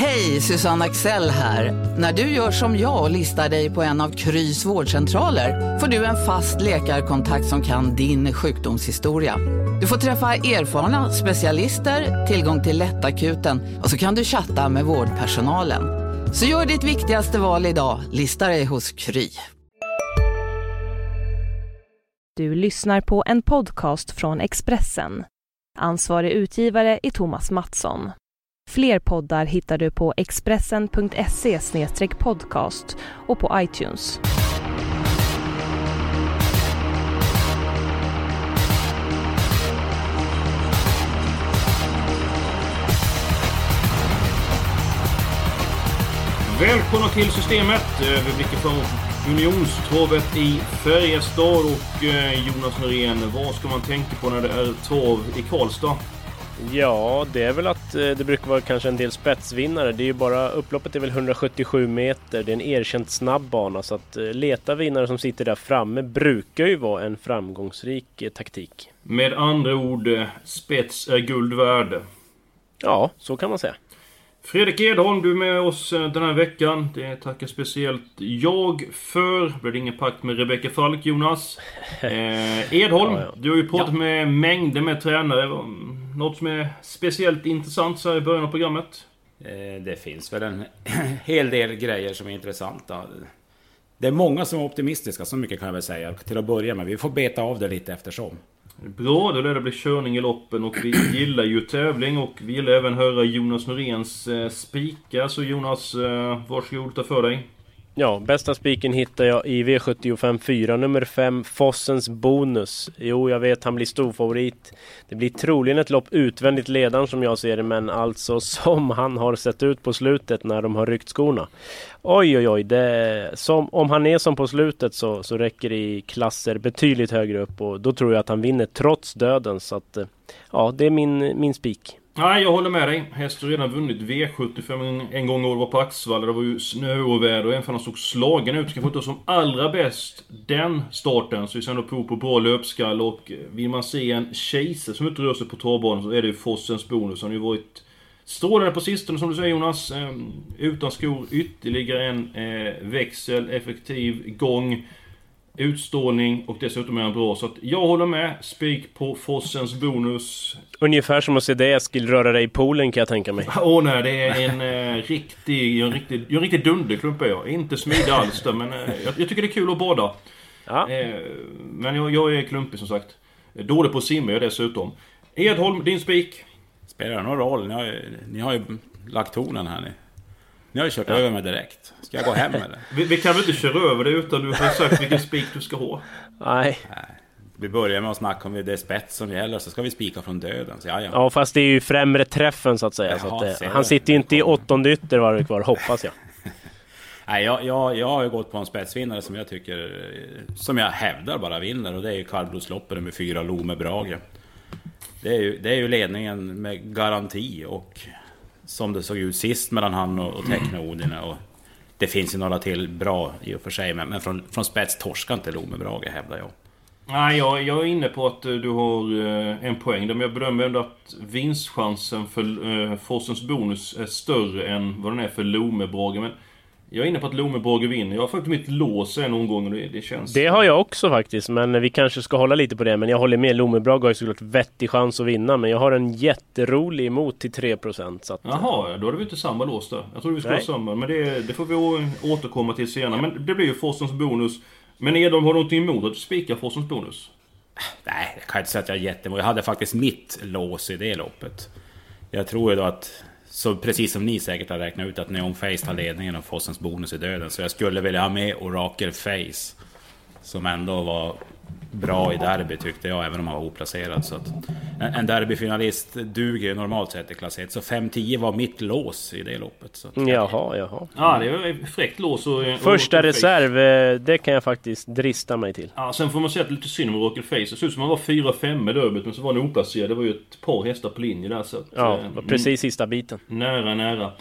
Hej, Susanne Axel här. När du gör som jag och listar dig på en av Krys vårdcentraler får du en fast läkarkontakt som kan din sjukdomshistoria. Du får träffa erfarna specialister, tillgång till lättakuten och så kan du chatta med vårdpersonalen. Så gör ditt viktigaste val idag, listar dig hos Kry. Du lyssnar på en podcast från Expressen. Ansvarig utgivare är Thomas Mattsson. Fler poddar hittar du på expressen.se podcast och på iTunes. Välkomna till Systemet. överblicken vi blickar framåt Unionstravet i Färjestad och eh, Jonas Norén, vad ska man tänka på när det är torv i Karlstad? Ja, det är väl att eh, det brukar vara kanske en del spetsvinnare. Det är ju bara, upploppet är väl 177 meter. Det är en erkänt snabb bana så att leta vinnare som sitter där framme brukar ju vara en framgångsrik taktik. Med andra ord, spets är guld värd. Ja, så kan man säga. Fredrik Edholm, du är med oss eh, den här veckan. Det tackar speciellt jag för. Det blir ingen pakt med Rebecka Falk, Jonas. Eh, Edholm, ja, ja. du har ju pratat ja. med mängder med tränare. Något som är speciellt intressant så här i början av programmet? Eh, det finns väl en hel del grejer som är intressanta. Det är många som är optimistiska, så mycket kan jag väl säga till att börja med. Vi får beta av det lite eftersom. Bra, då lär det bli körning i loppen och vi gillar ju tävling och vi gillar även höra Jonas Noréns eh, spikar. Så Jonas, eh, varsågod ta för dig. Ja, bästa spiken hittar jag i V75 4, nummer 5, Fossens Bonus. Jo, jag vet, han blir storfavorit. Det blir troligen ett lopp utvändigt ledaren som jag ser det, men alltså som han har sett ut på slutet när de har ryckt skorna. Oj, oj, oj. Det, som, om han är som på slutet så, så räcker det i klasser betydligt högre upp och då tror jag att han vinner trots döden. Så att, eh, ja, det är min, min spik. Nej, jag håller med dig. Häst har redan vunnit V75 en gång i år var på Axvalla. Det var ju snö och väder och även om han såg slagen ut. Kanske inte som allra bäst den starten. Så vi ser ändå prov på bra löpskall och eh, vill man se en kejsare som inte rör sig på travbanan så är det ju Fossens bonus. Han har ju varit strålande på sistone som du säger Jonas. Ehm, utan skor ytterligare en eh, växel, effektiv gång utstrålning och dessutom är han bra. Så att jag håller med. Spik på Fossens bonus. Ungefär som att se dig Eskil röra dig i poolen kan jag tänka mig. Åh oh, nej, det är en eh, riktig, en riktig, en riktig dunderklump är jag. Inte smidig alls där, men eh, jag, jag, tycker det är kul att bada. Ja. Eh, men jag, jag, är klumpig som sagt. Dålig på att simma jag dessutom. Edholm, din spik? Spelar det någon roll? Ni har ju, ni har ju lagt tonen här nu. Ni har ju kört ja. över mig direkt. Ska jag gå hem eller? vi, vi, kan väl inte köra över dig utan du har sagt vilken spik du ska ha? Nej. Vi börjar med att snacka om det är spets som gäller, så ska vi spika från döden. Så, ja, ja. ja, fast det är ju främre träffen så att säga. Jaha, så att, han sitter ju inte i åttonde ytter varje kvar, hoppas jag. Nej, jag, jag, jag har ju gått på en spetsvinnare som jag tycker, som jag hävdar bara vinner och det är ju kallblodsloppet med fyra Lome Brage. Det är, ju, det är ju ledningen med garanti och som det såg ut sist mellan han och, och Tekno Odine. Och det finns ju några till bra i och för sig, men, men från, från spets torskar inte Lome Brage hävdar jag. Nej, jag, jag är inne på att du har eh, en poäng men jag bedömer ändå att vinstchansen för eh, Forsens bonus är större än vad den är för Lome Brage. Men jag är inne på att Lomeborg vinner. Jag har faktiskt mitt lås en omgång och det, det känns... Det har jag också faktiskt, men vi kanske ska hålla lite på det. Men jag håller med. Lomebrag har ju såklart vettig chans att vinna. Men jag har en jätterolig emot till 3% så att... Jaha, då hade vi inte samma lås där. Jag trodde vi skulle ha samma. Men det, det, får vi återkomma till senare. Men det blir ju Forsens bonus. Men Edholm, har du någonting emot att spika Forsens bonus? Nej, jag kan inte säga att jag är jättemot. Jag hade faktiskt mitt lås i det loppet. Jag tror ju då att så precis som ni säkert har räknat ut att Neon Face tar ledningen och Fossens bonus i döden. Så jag skulle vilja ha med Orakel Face. Som ändå var bra i derby tyckte jag, även om han var oplacerad. Så att, en derbyfinalist duger normalt sett i klass 1. Så 5-10 var mitt lås i det loppet. Så att, jaha, jaha. Ja, det var fräckt lås. Och, Första och reserv, eh, det kan jag faktiskt drista mig till. Ja, sen får man säga att lite synd med Oracle Face. Det såg ut som han var 4-5 i derbyt, men så var han oplacerad. Det var ju ett par hästar på linje där. Så att, ja, eh, precis sista biten. Nära, nära.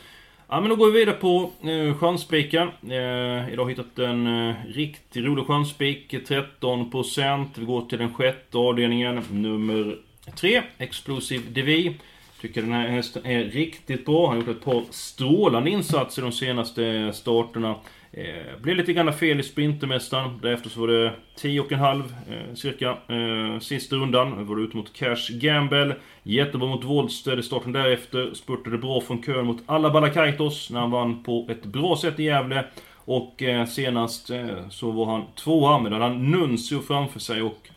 Ja men då går vi vidare på eh, chansspiken. Eh, idag har hittat en eh, riktigt rolig chansspik. 13%. Vi går till den sjätte avdelningen. Nummer 3. Explosive Devi. Tycker den här hästen är riktigt bra. Han har gjort ett par strålande insatser de senaste starterna. Eh, blev lite grann fel i Sprintermästaren. Därefter så var det 10,5 eh, cirka. Eh, sista rundan var det ut mot Cash Gamble. Jättebra mot Wollsted i starten därefter. Spurtade bra från kön mot alla Balakaitos när han vann på ett bra sätt i Gävle. Och eh, senast eh, så var han tvåa, men då hade han Nuncio framför sig och...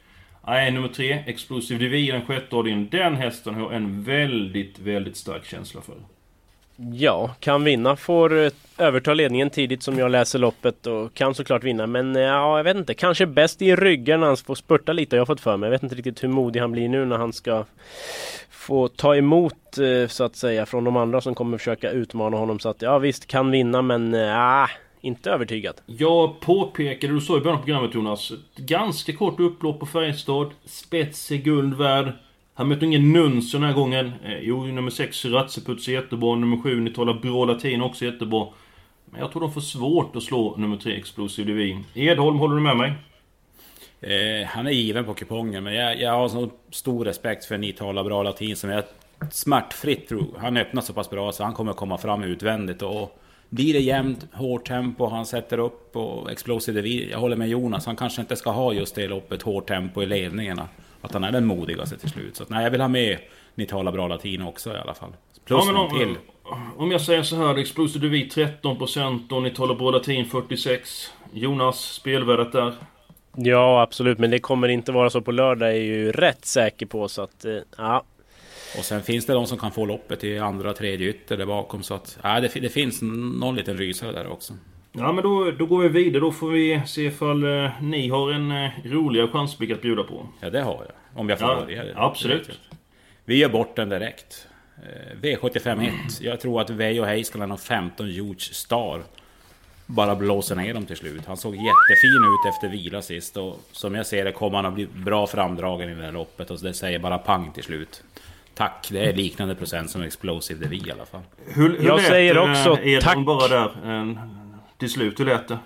Nej, nummer tre, Explosive Divi, den sjätte avdelningen. Den hästen har jag en väldigt, väldigt stark känsla för. Ja, kan vinna. Får eh, överta ledningen tidigt som jag läser loppet och kan såklart vinna. Men eh, ja, jag vet inte. Kanske bäst i ryggen när han får spurta lite har jag fått för mig. Jag vet inte riktigt hur modig han blir nu när han ska få ta emot eh, så att säga från de andra som kommer försöka utmana honom. Så att ja visst, kan vinna men ja, inte övertygad. Jag påpekade, du sa i början av programmet Jonas, ganska kort upplopp på Färjestad. Spets är guld värd. Han möter ingen Nuns den här gången. Eh, jo, nummer 6 Ratseputs är jättebra. Nummer 7 Nitala Bra Latin också jättebra. Men jag tror de får svårt att slå nummer 3 Explosive Divin. Edholm, håller du med mig? Eh, han är given på kupongen, men jag, jag har så stor respekt för Nitala Bra Latin som jag smärtfritt tror. Han öppnar så pass bra så han kommer komma fram utvändigt och blir det jämnt, hårt tempo, han sätter upp och Explosive Divin. Jag håller med Jonas, han kanske inte ska ha just det loppet, hårt tempo i ledningarna att han är den modigaste till slut. Så att, nej, jag vill ha med Nitala bra latin också i alla fall. Plus ja, om, till. Om jag säger så här, Explosive Devi 13% och Nitala bra latin 46%. Jonas, spelvärdet där? Ja, absolut. Men det kommer inte vara så på lördag är jag ju rätt säker på. Så att, eh, ja. Och sen finns det de som kan få loppet i andra, tredje ytter där bakom. Så att, ja, det, det finns någon liten rysare där också. Ja men då, då går vi vidare. Då får vi se ifall eh, ni har en eh, roligare chansspik att bjuda på. Ja det har jag. Om jag får ja, börja. Absolut. Vi gör bort den direkt. Eh, V75 1. Jag tror att Veijo Heiskanen och 15 Huge Star bara blåser ner dem till slut. Han såg jättefin ut efter vila sist och som jag ser det kommer han att bli bra framdragen i det här loppet och det säger bara pang till slut. Tack, det är liknande procent som Explosive DV i alla fall. Hur, hur jag säger också tack. bara där till slut? Hur lät det?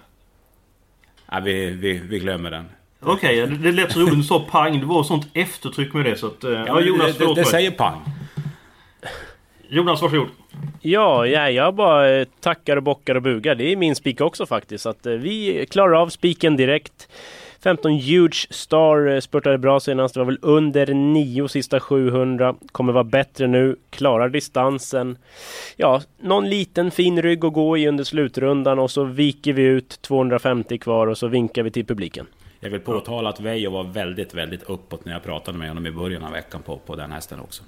Ja, vi, vi, vi glömmer den. Okej, okay, det lät så roligt. Du sa pang. Det var sånt eftertryck med det så att... Eh, ja, Jonas, det, det, det säger pang. Jonas, varsågod. Ja, ja, jag bara eh, tackar och bockar och bugar. Det är min spik också faktiskt. Så att eh, vi klarar av spiken direkt. 15 Huge Star eh, spurtade bra senast. Det var väl under 9 sista 700. Kommer vara bättre nu. Klarar distansen. Ja, någon liten fin rygg att gå i under slutrundan och så viker vi ut 250 kvar och så vinkar vi till publiken. Jag vill påtala att Veijo var väldigt, väldigt uppåt när jag pratade med honom i början av veckan på, på den hästen också.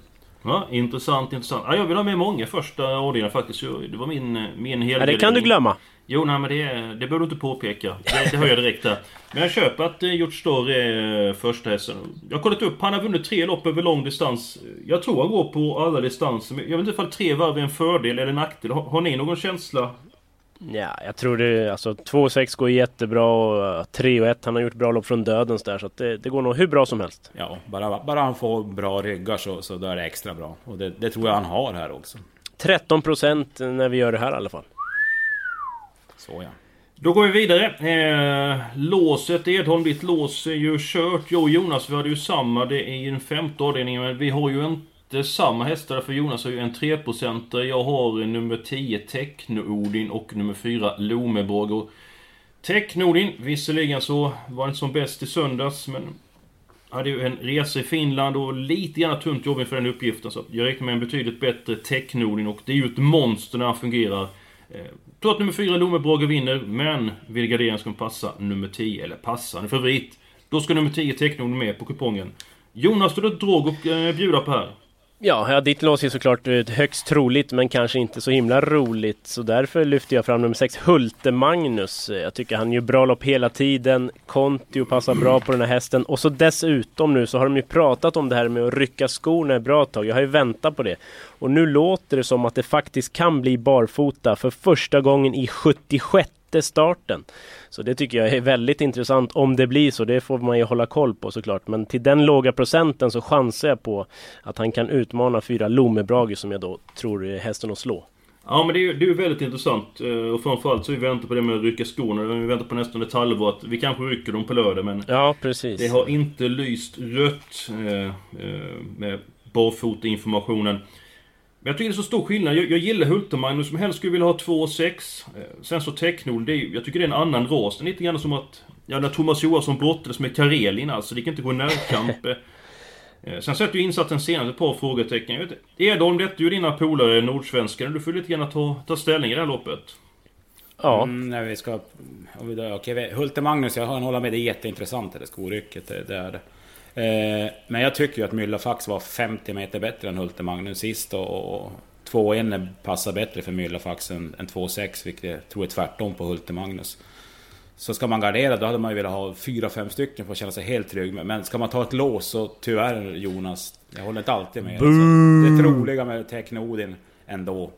Ja, intressant, intressant. Ja, jag vill ha med många första avdelningar faktiskt. Det var min, min helgardering. Ja, det kan du glömma. Jo, nej, men det, det behöver du inte påpeka. Det, det hör jag direkt där. Men jag köper att eh, Gjort Store är första hästen. Jag har kollat upp, han har vunnit tre lopp över lång distans. Jag tror han går på alla distanser. Jag vet inte ifall tre varv är en fördel eller nackdel. Har, har ni någon känsla? Ja, jag tror det. Alltså 2-6 går jättebra och 3 1 han har gjort bra lopp från dödens där. Så att det, det går nog hur bra som helst. Ja, bara, bara han får bra ryggar så, så då är det extra bra. Och det, det tror jag han har här också. 13 procent när vi gör det här i alla fall. Så ja. Då går vi vidare. Eh, låset, Edholm, ditt lås är ju kört. Jag och Jonas, vi hade ju samma. Det är ju den femte avdelningen. Men vi har ju inte samma hästar. För Jonas har ju en 3% Jag har nummer 10 Techno-Odin och nummer 4 Lomeborg. Techno-Odin, visserligen så var han inte som bäst i söndags. Men hade ju en resa i Finland och lite grann tunt jobb inför den uppgiften. Så jag räknar med en betydligt bättre Techno-Odin. Och det är ju ett monster när han fungerar. Eh, tror att nummer 4 Lomebrage vinner, men vill garderingen ska passa nummer 10, eller passa, han är favorit. Då ska nummer 10 Techno med på kupongen. Jonas, du har ett drog att eh, bjuda på här. Ja, ja, ditt lås är såklart högst troligt men kanske inte så himla roligt. Så därför lyfter jag fram nummer 6, Hulte Magnus. Jag tycker han gör bra lopp hela tiden. Kontio passar bra på den här hästen. Och så dessutom nu så har de ju pratat om det här med att rycka skorna ett bra tag. Jag har ju väntat på det. Och nu låter det som att det faktiskt kan bli barfota för första gången i 76 starten. Så det tycker jag är väldigt intressant om det blir så. Det får man ju hålla koll på såklart. Men till den låga procenten så chansar jag på att han kan utmana fyra Lomebrage som jag då tror är hästen att slå. Ja men det är ju det är väldigt intressant. Eh, och framförallt så vi väntar på det med att rycka skorna. Vi väntar på nästan ett halvår att vi kanske rycker dem på lördag men... Ja precis. Det har inte lyst rött eh, eh, med barfota informationen. Men jag tycker det är så stor skillnad. Jag, jag gillar Hultemagnus som helst skulle vilja ha 2,6. Eh, Sen så Technol, det är, jag tycker det är en annan ras. Det är lite grann som att... Ja, när Thomas Johansson brottades med Karelin alltså. Det gick inte gå närkamp. Eh, eh, Sen sätter ju insatsen senare ett par frågetecken. Jag vet, Edholm, detta är ju dina polare, nordsvenskarna. Du får lite grann ta, ta ställning i det här loppet. Ja, Mm, när vi ska... Om vi då, okej, Hulte Magnus, jag kan hålla med, det är jätteintressant det där skorycket. Det, det är det. Eh, men jag tycker ju att Myllafax var 50 meter bättre än Hulte Magnus sist och, och 2,1 passar bättre för Myllafax än, än 2,6 vilket jag tror är tvärtom på Hulte Magnus. Så ska man gardera då hade man ju velat ha 4-5 stycken för att känna sig helt trygg. Men- Men ska man ta ett lås så tyvärr Jonas, jag håller inte alltid med. Alltså, det troliga med Technodin ändå.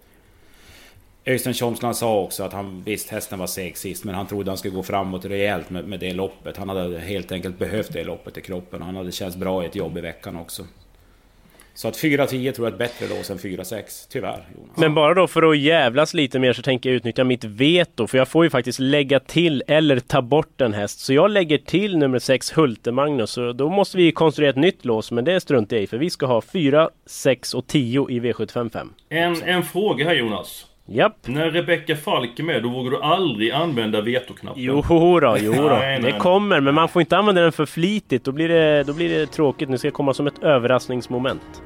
Öystein Tjomsland sa också att han visst hästen var seg sist men han trodde han skulle gå framåt rejält med, med det loppet. Han hade helt enkelt behövt det loppet i kroppen. Han hade känts bra i ett jobb i veckan också. Så att 4-10 tror jag är ett bättre lås än 4-6. Tyvärr Jonas. Men bara då för att jävlas lite mer så tänker jag utnyttja mitt veto för jag får ju faktiskt lägga till eller ta bort en häst. Så jag lägger till nummer 6 Hulte Magnus så då måste vi konstruera ett nytt lås men det struntar jag i för vi ska ha 4, 6 och 10 i V755. En, en fråga här Jonas. Japp. När Rebecca Falk är med, då vågar du aldrig använda vetoknappen. Jo då, jo då. Nej, nej. Det kommer men man får inte använda den för flitigt. Då blir det, då blir det tråkigt. Nu ska komma som ett överraskningsmoment.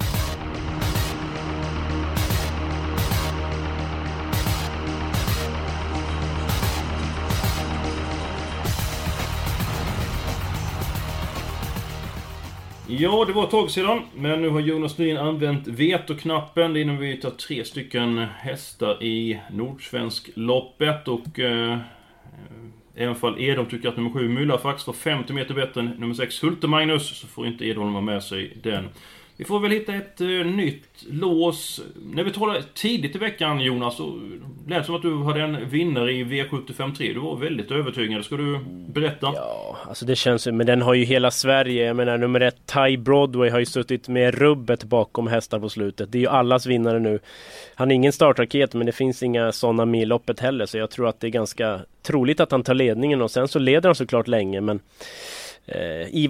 Ja, det var ett tag sedan. Men nu har Jonas Nylén använt vetoknappen. Det innebär att vi tar tre stycken hästar i Nordsvenskloppet. Och... Eh, eh Även fall Edholm tycker att nummer 7 Myllafax var 50 meter bättre än nummer 6 Hulte-Magnus så får inte Edholm vara med sig den. Vi får väl hitta ett uh, nytt lås. När vi talade tidigt i veckan Jonas, så lät det som att du hade en vinnare i V753. Du var väldigt övertygad. Ska du berätta? Ja, alltså det känns ju, men den har ju hela Sverige. Jag menar nummer ett, Ty Broadway har ju suttit med rubbet bakom hästar på slutet. Det är ju allas vinnare nu. Han är ingen startraket, men det finns inga sådana med i loppet heller, så jag tror att det är ganska troligt att han tar ledningen och sen så leder han såklart länge, men eh, i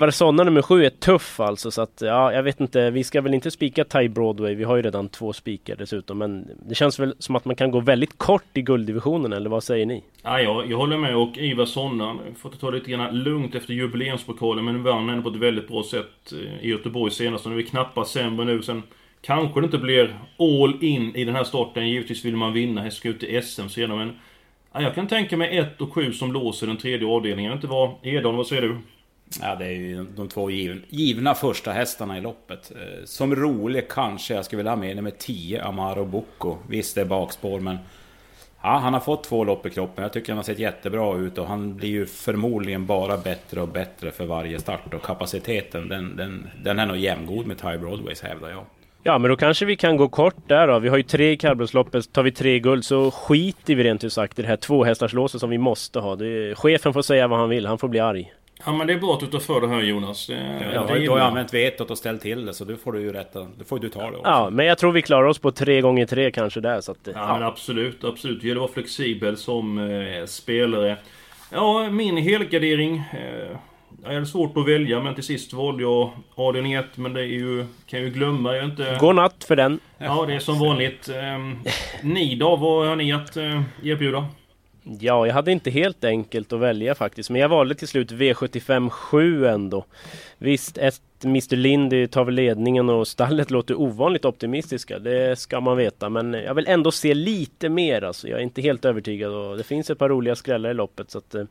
Varsonna nummer sju är tuff alltså, så att ja, jag vet inte. Vi ska väl inte spika Ty Broadway. Vi har ju redan två spikar dessutom, men det känns väl som att man kan gå väldigt kort i gulddivisionen, eller vad säger ni? Ja, jag, jag håller med och Ivar Sonnan fått ta det lite grann lugnt efter jubileumspokalen men vann ändå på ett väldigt bra sätt eh, i Göteborg senast. Och nu är vi knappast sämre nu. Sen kanske det inte blir all in i den här starten. Givetvis vill man vinna. Häst ska ut i SM senare men... Ja, jag kan tänka mig 1 och 7 som låser den tredje avdelningen. Jag vet Inte vad Edholm, vad säger du? Ja, det är ju de två givna, givna första hästarna i loppet. Eh, som rolig kanske jag skulle vilja ha med nummer 10, Amaro Bocco. Visst, det är bakspår, men... Ja, han har fått två lopp i kroppen. Jag tycker han har sett jättebra ut och han blir ju förmodligen bara bättre och bättre för varje start. Och kapaciteten, den, den, den är nog jämngod med Ty Broadways hävdar jag. Ja, men då kanske vi kan gå kort där då. Vi har ju tre i kallblodsloppet. Tar vi tre guld så skiter vi rent ut sagt i det här tvåhästarslåset som vi måste ha. Det är, chefen får säga vad han vill. Han får bli arg. Ja men det är bra att du tar för det här Jonas. Det, Ja, det du har ju jag. använt vetot och ställt till det, så du får du ju rätta. Då får du ta det också. Ja, men jag tror vi klarar oss på tre gånger tre kanske där. Så att, Ja, men absolut, absolut. Det gäller att vara flexibel som eh, spelare. Ja, min helgardering. Eh, jag hade svårt att välja men till sist valde jag avdelning 1 men det är ju... Kan jag ju glömma. Jag inte... God natt för den. Ja, det är som vanligt. Eh, ni då? Vad har ni att eh, erbjuda? Ja, jag hade inte helt enkelt att välja faktiskt. Men jag valde till slut V75 7 ändå. Visst, ett Mr Lindy tar väl ledningen och stallet låter ovanligt optimistiska. Det ska man veta. Men jag vill ändå se lite mer alltså. Jag är inte helt övertygad och det finns ett par roliga skrällar i loppet. Så att, eh,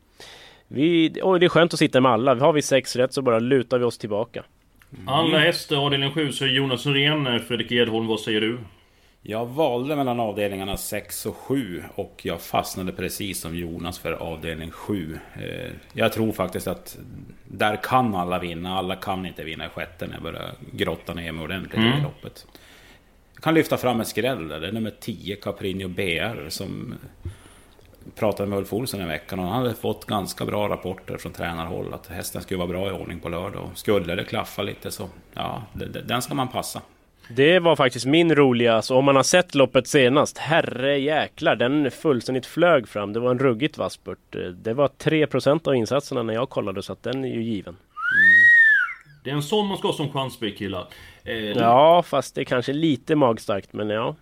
vi, och det är skönt att sitta med alla. Har vi sex rätt så bara lutar vi oss tillbaka. Alla hästar avdelning 7 så är Jonas Norén. Eh, Fredrik Edholm, vad säger du? Jag valde mellan avdelningarna 6 och 7 och jag fastnade precis som Jonas för avdelning 7. Eh, jag tror faktiskt att där kan alla vinna, alla kan inte vinna i sjätte när jag börjar grotta ner mig ordentligt mm. i loppet. Jag kan lyfta fram en skräll där, det är nummer 10, Caprino BR, som pratade med Ulf Olsson i veckan och han hade fått ganska bra rapporter från tränarhåll att hästen skulle vara bra i ordning på lördag. Och skulle det klaffa lite så, ja, den ska man passa. Det var faktiskt min roliga, så om man har sett loppet senast, herre jäklar, den fullständigt flög fram. Det var en ruggigt vass spurt. Det var 3% av insatserna när jag kollade, så att den är ju given. Mm. Det är en sån man ska ha som chansspik killar. Eh, ja, fast det är kanske lite magstarkt, men ja.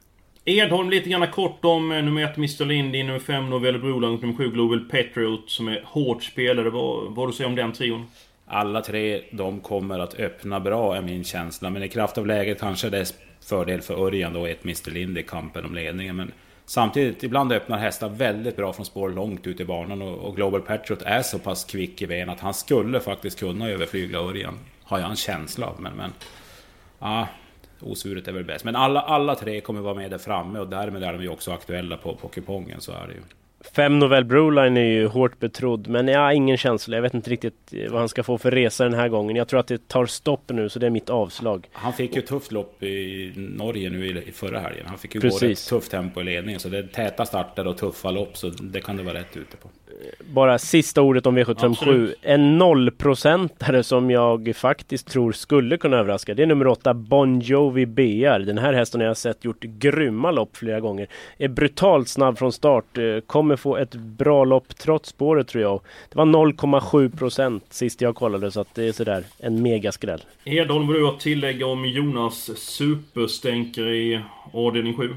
Edholm lite grann kort om eh, nummer 1 Mr Lindy, nummer 5 Novelle Broland, nummer 7 Global Patriot som är hårt spelare. Vad, vad du säger om den trion? Alla tre, de kommer att öppna bra är min känsla. Men i kraft av läget kanske det är fördel för Örjan då, ett Mr Lind i kampen om ledningen. Men samtidigt, ibland öppnar hästar väldigt bra från spår långt ut i banan. Och, Global Patriot är så pass kvick i ben att han skulle faktiskt kunna överflygla Örjan. Har jag en känsla av. Men, men ja, osvuret är väl bäst. Men alla, alla tre kommer vara med där framme och därmed är de ju också aktuella på, på kupongen. Så är det ju. Fem Novell Broline är ju hårt betrodd men jag har ingen känsla. Jag vet inte riktigt vad han ska få för resa den här gången. Jag tror att det tar stopp nu så det är mitt avslag. Han fick ju tufft lopp i Norge nu i förra helgen. Han fick ju Precis. gå ett tufft tempo i ledningen. Så det är täta starter och tuffa lopp så det kan du vara rätt ute på bara sista ordet om V757. Absolut. En nollprocentare som jag faktiskt tror skulle kunna överraska. Det är nummer 8 Bon Jovi BR. Den här hästen har jag sett gjort grymma lopp flera gånger. Är brutalt snabb från start. Eh, kommer få ett bra lopp trots spåret tror jag. Det var 0,7 procent sist jag kollade så att det är sådär en megaskräll. Edholm, vad du har tillägga om Jonas superstänkare i avdelning 7?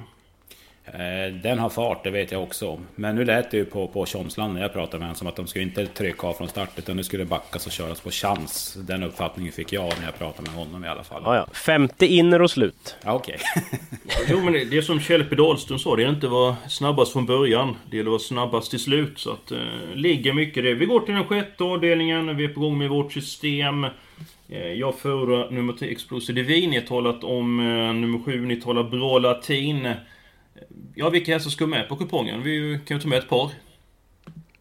Eh, den har fart, det vet jag också om. Men nu lät det ju på, på Tjomsland när jag pratade med honom som att de skulle inte trycka av från start utan nu skulle backas och köras på chans. Den uppfattningen fick jag när jag pratade med honom i alla fall. Ja, ja. Femte inner och slut. Ja, Okej. Okay. jo men det är som Kjell P Dahlström sa, det är inte vara snabbast från början. Det gäller att vara snabbast till slut. Så att eh, ligger mycket det. Vi går till den sjätte avdelningen. Vi är på gång med vårt system. Eh, jag föredrar nummer 3 Explosive Divin. Ni har talat om eh, nummer 7, ni talar bra latin. Ja, vilka hästar ska med på kupongen? Vi kan ju ta med ett par.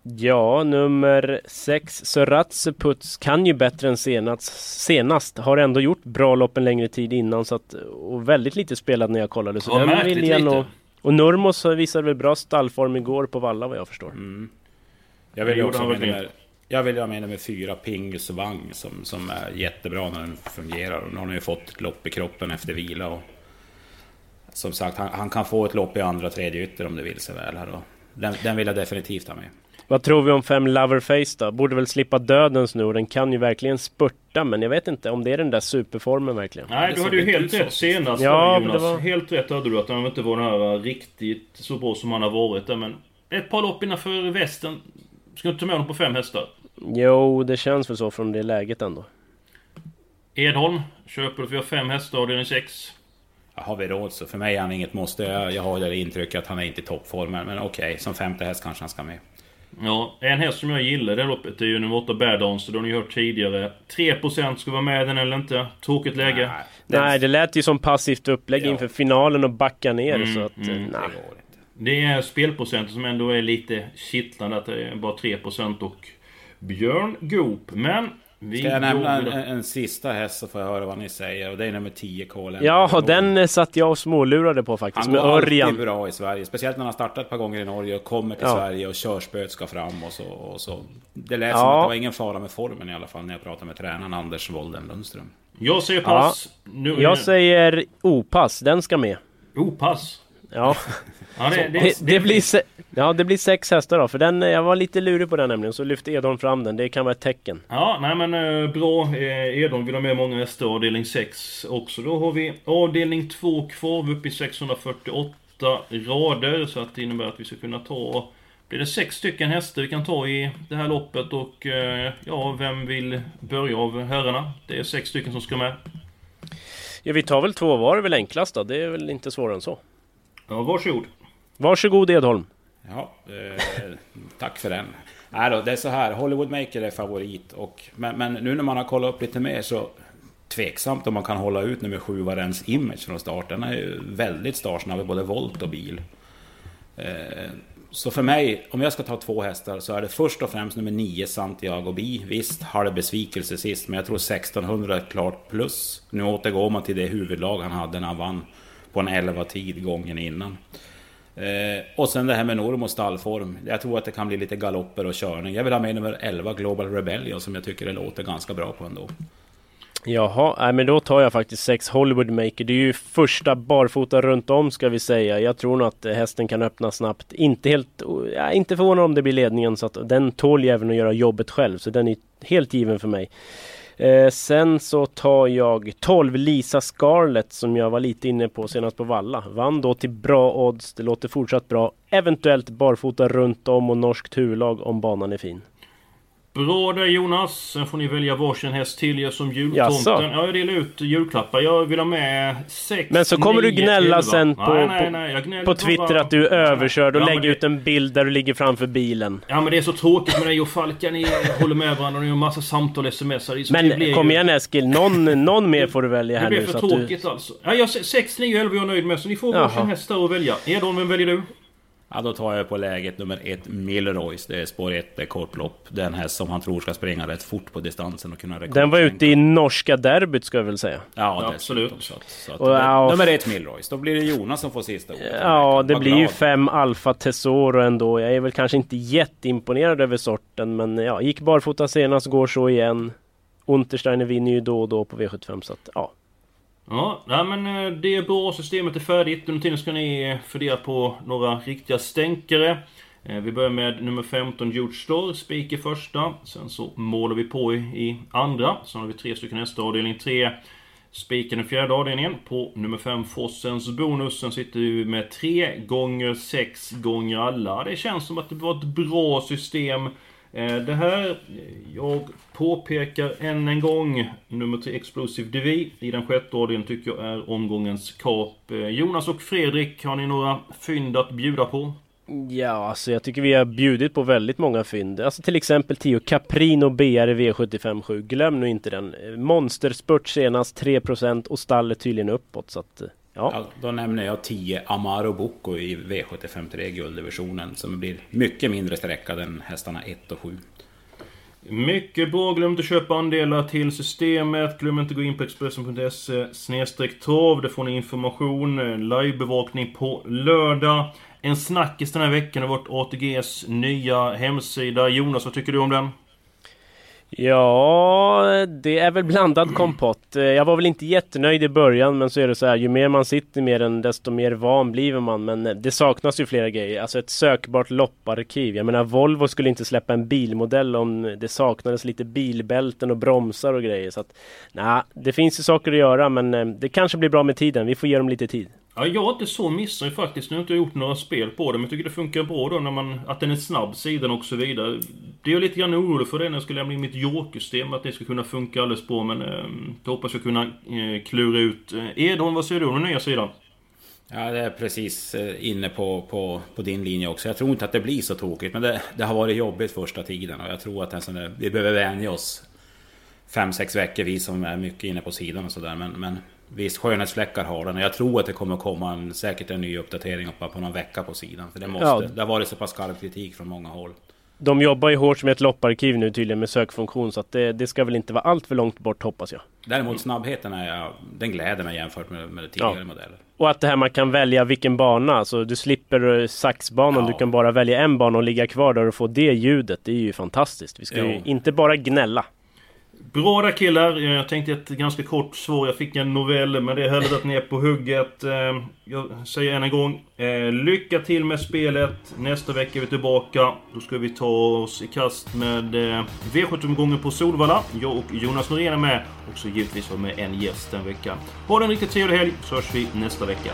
Ja, nummer 6 Söratse Puts kan ju bättre än senast. Senast har ändå gjort bra lopp en längre tid innan så att, och väldigt lite spelad när jag kollade. Så ja, den vill jag nog, och Nurmos visade väl bra stallform igår på Valla vad jag förstår. Mm. Jag vill ju också med nummer, jag vill ha med nummer fyra Pingus Wang som, som är jättebra när den fungerar. Och nu har han ju fått ett lopp i kroppen efter vila. Och som sagt, han, han, kan få ett lopp i andra tredje ytter om det vill sig väl. Här då. Den, den vill jag definitivt ha med. Vad tror vi om fem Loverface då? Borde väl slippa dödens nu. Den kan ju verkligen spurta men jag vet inte om det är den där superformen verkligen. Nej, du hade ju helt rätt senast ja, Jonas. Var... Helt rätt hade du att han inte var den här riktigt så bra som han har varit där. Men ett par lopp innanför västen. Ska du inte ta med honom på fem hästar? Jo, det känns väl så från det läget ändå. Edholm, köper du för fem hästar och det är en sex? Har vi råd så för mig är han inget måste. Jag, jag har det intrycket att han är inte i toppform. Men, okej, okay, som femte häst kanske han ska med. Ja, en häst som jag gillar det loppet är ju nummer 8 Bad Ons. Det har ni hört tidigare. 3% ska vara med den eller inte. Tråkigt läge. Nej, den... nej det lät ju som passivt upplägg ja. inför finalen och backa ner. Mm, så att, mm, nej. Det är spelprocenten som ändå är lite kittlande. Att det är bara 3% och Björn Goop. Men vi Ska jag nämna en, en, sista häst så får jag höra vad ni säger. Och det är nummer 10 Kolen. Ja, den satt jag och smålurade på faktiskt. Han går med alltid bra i Sverige. Speciellt när han startat ett par gånger i Norge och kommer till ja. Sverige och körspöet ska fram och så, och så. Det lät ja. som att det var ingen fara med formen i alla fall när jag pratade med tränaren Anders Wolden Lundström. Jag säger pass. Ja. Nu, jag säger opass. Den ska med. Opass? Ja. ja det, det, det, blir se, ja, det blir sex hästar då. För den, jag var lite lurig på den nämligen. Så lyfte Edholm fram den. Det kan vara ett tecken. Ja, nej men eh, bra. Eh, Edholm vill ha med många hästar. Avdelning 6 också. Då har vi avdelning 2 kvar. Vi uppe i 648 rader. Så att det innebär att vi ska kunna ta... Blir det sex stycken hästar vi kan ta i det här loppet och eh, ja, vem vill börja av herrarna? Det är sex stycken som ska med. Ja, vi tar väl två var är väl enklast då. Det är väl inte svårare än så. Ja, varsågod. Varsågod Edholm. Ja, eh, tack för den. Nej då, det är så här, Hollywood Maker är favorit. Och, men, men, nu när man har kollat upp lite mer så... tveksamt om man kan hålla ut nummer 7 Varens image från start. Den är ju väldigt startsnabb i både volt och bil. Eh, så för mig, om jag ska ta två hästar så är det först och främst nummer 9 Santiago Bi. Visst, halv besvikelse sist, men jag tror 1600 är klart plus. Nu återgår man till det huvudlag han hade när han vann på en 11 tid gången innan. Eh, och sen det här med norm och stallform. Jag tror att det kan bli lite galopper och körning. Jag vill ha med nummer 11 Global Rebellion som jag tycker det låter ganska bra på ändå. Jaha, nej, men då tar jag faktiskt sex Hollywood Maker. Det är ju första barfota runt om ska vi säga. Jag tror nog att hästen kan öppna snabbt. Inte helt, ja, inte förvånad om det blir ledningen så att den tål ju även att göra jobbet själv. Så den är helt given för mig. Eh, sen så tar jag 12 Lisa Scarlett som jag var lite inne på senast på Valla. Vann då till bra odds. Det låter fortsatt bra. Eventuellt barfota runt om och norskt huvudlag om banan är fin. Bra där Jonas. Sen får ni välja varsin häst till er som jultomten. Ja, jag delar ut julklappar. Jag vill ha med 6, Men så kommer 9, du gnälla 11. sen på, nej, nej, nej, på Twitter bara... att du är överkörd och ja, lägger det... ut en bild där du ligger framför bilen. Ja men det är så tråkigt med dig och Falka. Ni håller med varandra och har massa samtal och sms. Men kom ju... igen Eskil, någon, någon mer får du välja här nu. Det blir för tråkigt du... alltså. Ja, jag, 6, 9 11 är jag nöjd med. Så ni får varsin häst där att välja. Edon, vem väljer du? Ja, då tar jag på läget nummer ett, Milroys. Det är spår 1, det är kortlopp. Den häst som han tror ska springa rätt fort på distansen och kunna Den var ute i norska derbyt ska jag väl säga. Ja, ja absolut. Så att, så att och, ja, nummer ett, Milroys. Då blir det Jonas som får sista ordet. Ja, det blir glad. ju fem Alfa Tesoro ändå. Jag är väl kanske inte jätteimponerad över sorten, men ja, gick barfota senast, går så igen. Untersteiner vinner ju då och då på V75 så att, ja. Ja, nej men eh, det är bra. Systemet är färdigt. Under tiden ska ni eh, fundera på några riktiga stänkare. Eh, vi börjar med nummer 15, George Store, spik i första. Sen så målar vi på i, andra. Sen har vi tre stycken hästar, avdelning 3. Spiken i fjärde avdelningen. På nummer 5, Fossens bonus. Sen sitter vi med 3 gånger 6 gånger alla. Det känns som att det var ett bra system. Eh, det här, jag påpekar än en gång, nummer 3 Explosive Divi i den sjätte ordningen tycker jag är omgångens kap. Eh, Jonas och Fredrik, har ni några fynd att bjuda på? Ja, alltså jag tycker vi har bjudit på väldigt många fynd. Alltså till exempel 10 Caprino BR V757. Glöm nu inte den. Eh, Monsterspurt senast 3% och stallet tydligen uppåt. Så att, Ja. ja. då nämner jag 10 Amaro Bocco i V753 gulddivisionen som blir mycket mindre sträckad än hästarna 1 och 7. Mycket bra. Glöm inte köpa andelar till systemet. Glöm inte gå in på Expressen.se snedstreck trav. Där får ni information, livebevakning på lördag. En snackis den här veckan har varit ATGs nya hemsida. Jonas, vad tycker du om den? Ja, det är väl blandad kompott. Eh, jag var väl inte jättenöjd i början men så är det så här, ju mer man sitter med den desto mer van blir man. Men eh, det saknas ju flera grejer. Alltså ett sökbart lopparkiv. Jag menar Volvo skulle inte släppa en bilmodell om det saknades lite bilbälten och bromsar och grejer. Så att, nah, det finns ju saker att göra men eh, det kanske blir bra med tiden. Vi får ge dem lite tid. Ja, jag är inte så missnöjd faktiskt. Nu har jag inte gjort några spel på det. Men jag tycker det funkar bra då när man... Att den är snabb, sidan och så vidare. Det är jag lite grann orolig för det när jag ska lämna in mitt York-system. Att det ska kunna funka alldeles bra. Men eh, det hoppas jag kunna eh, klura ut. Eh, Edholm, vad säger du om den nya sidan? Ja, det är precis eh, inne på, på, på din linje också. Jag tror inte att det blir så tokigt. Men det, det har varit jobbigt första tiden. Och jag tror att en där, vi behöver vänja oss. Fem, sex veckor, vi som är mycket inne på sidan och sådär. Men, men Visst, skönhetsfläckar har den och jag tror att det kommer komma en, säkert en ny uppdatering på, på någon vecka på sidan. För det, måste, ja. det har varit så pass skarp kritik från många håll. De jobbar ju hårt med ett lopparkiv nu tydligen med sökfunktion så att det, det ska väl inte vara allt för långt bort hoppas jag. Däremot snabbheten är jag, den gläder mig jämfört med, med tidigare ja. modeller. Och att det här man kan välja vilken bana, alltså du slipper saxbanan, ja. du kan bara välja en bana och ligga kvar där och få det ljudet. Det är ju fantastiskt. Vi ska jo. ju inte bara gnälla. Bra där killar. Eh, jag tänkte ett ganska kort svar. Jag fick en novell, men det är härligt att ni är på hugget. Eh, jag säger än en gång. Eh, lycka till med spelet. Nästa vecka är vi tillbaka. Då ska vi ta oss i kast med v 7 gången på Solvalla. Jag och Jonas Norén är med. Och så givetvis var med en gäst den veckan. Ha en riktigt trevlig helg, så hörs vi nästa vecka.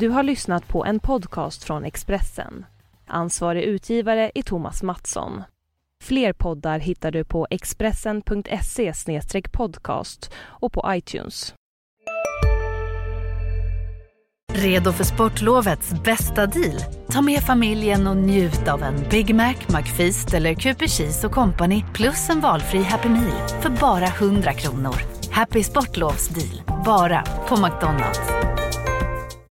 Du har lyssnat på en podcast från Expressen. Ansvarig utgivare är Thomas Mattsson. Fler poddar hittar du på expressen.se podcast och på iTunes. Redo för sportlovets bästa deal? Ta med familjen och njut av en Big Mac, McFeast eller Cooper Cheese och Company plus en valfri Happy Meal för bara 100 kronor. Happy Sportlovs deal, bara på McDonalds.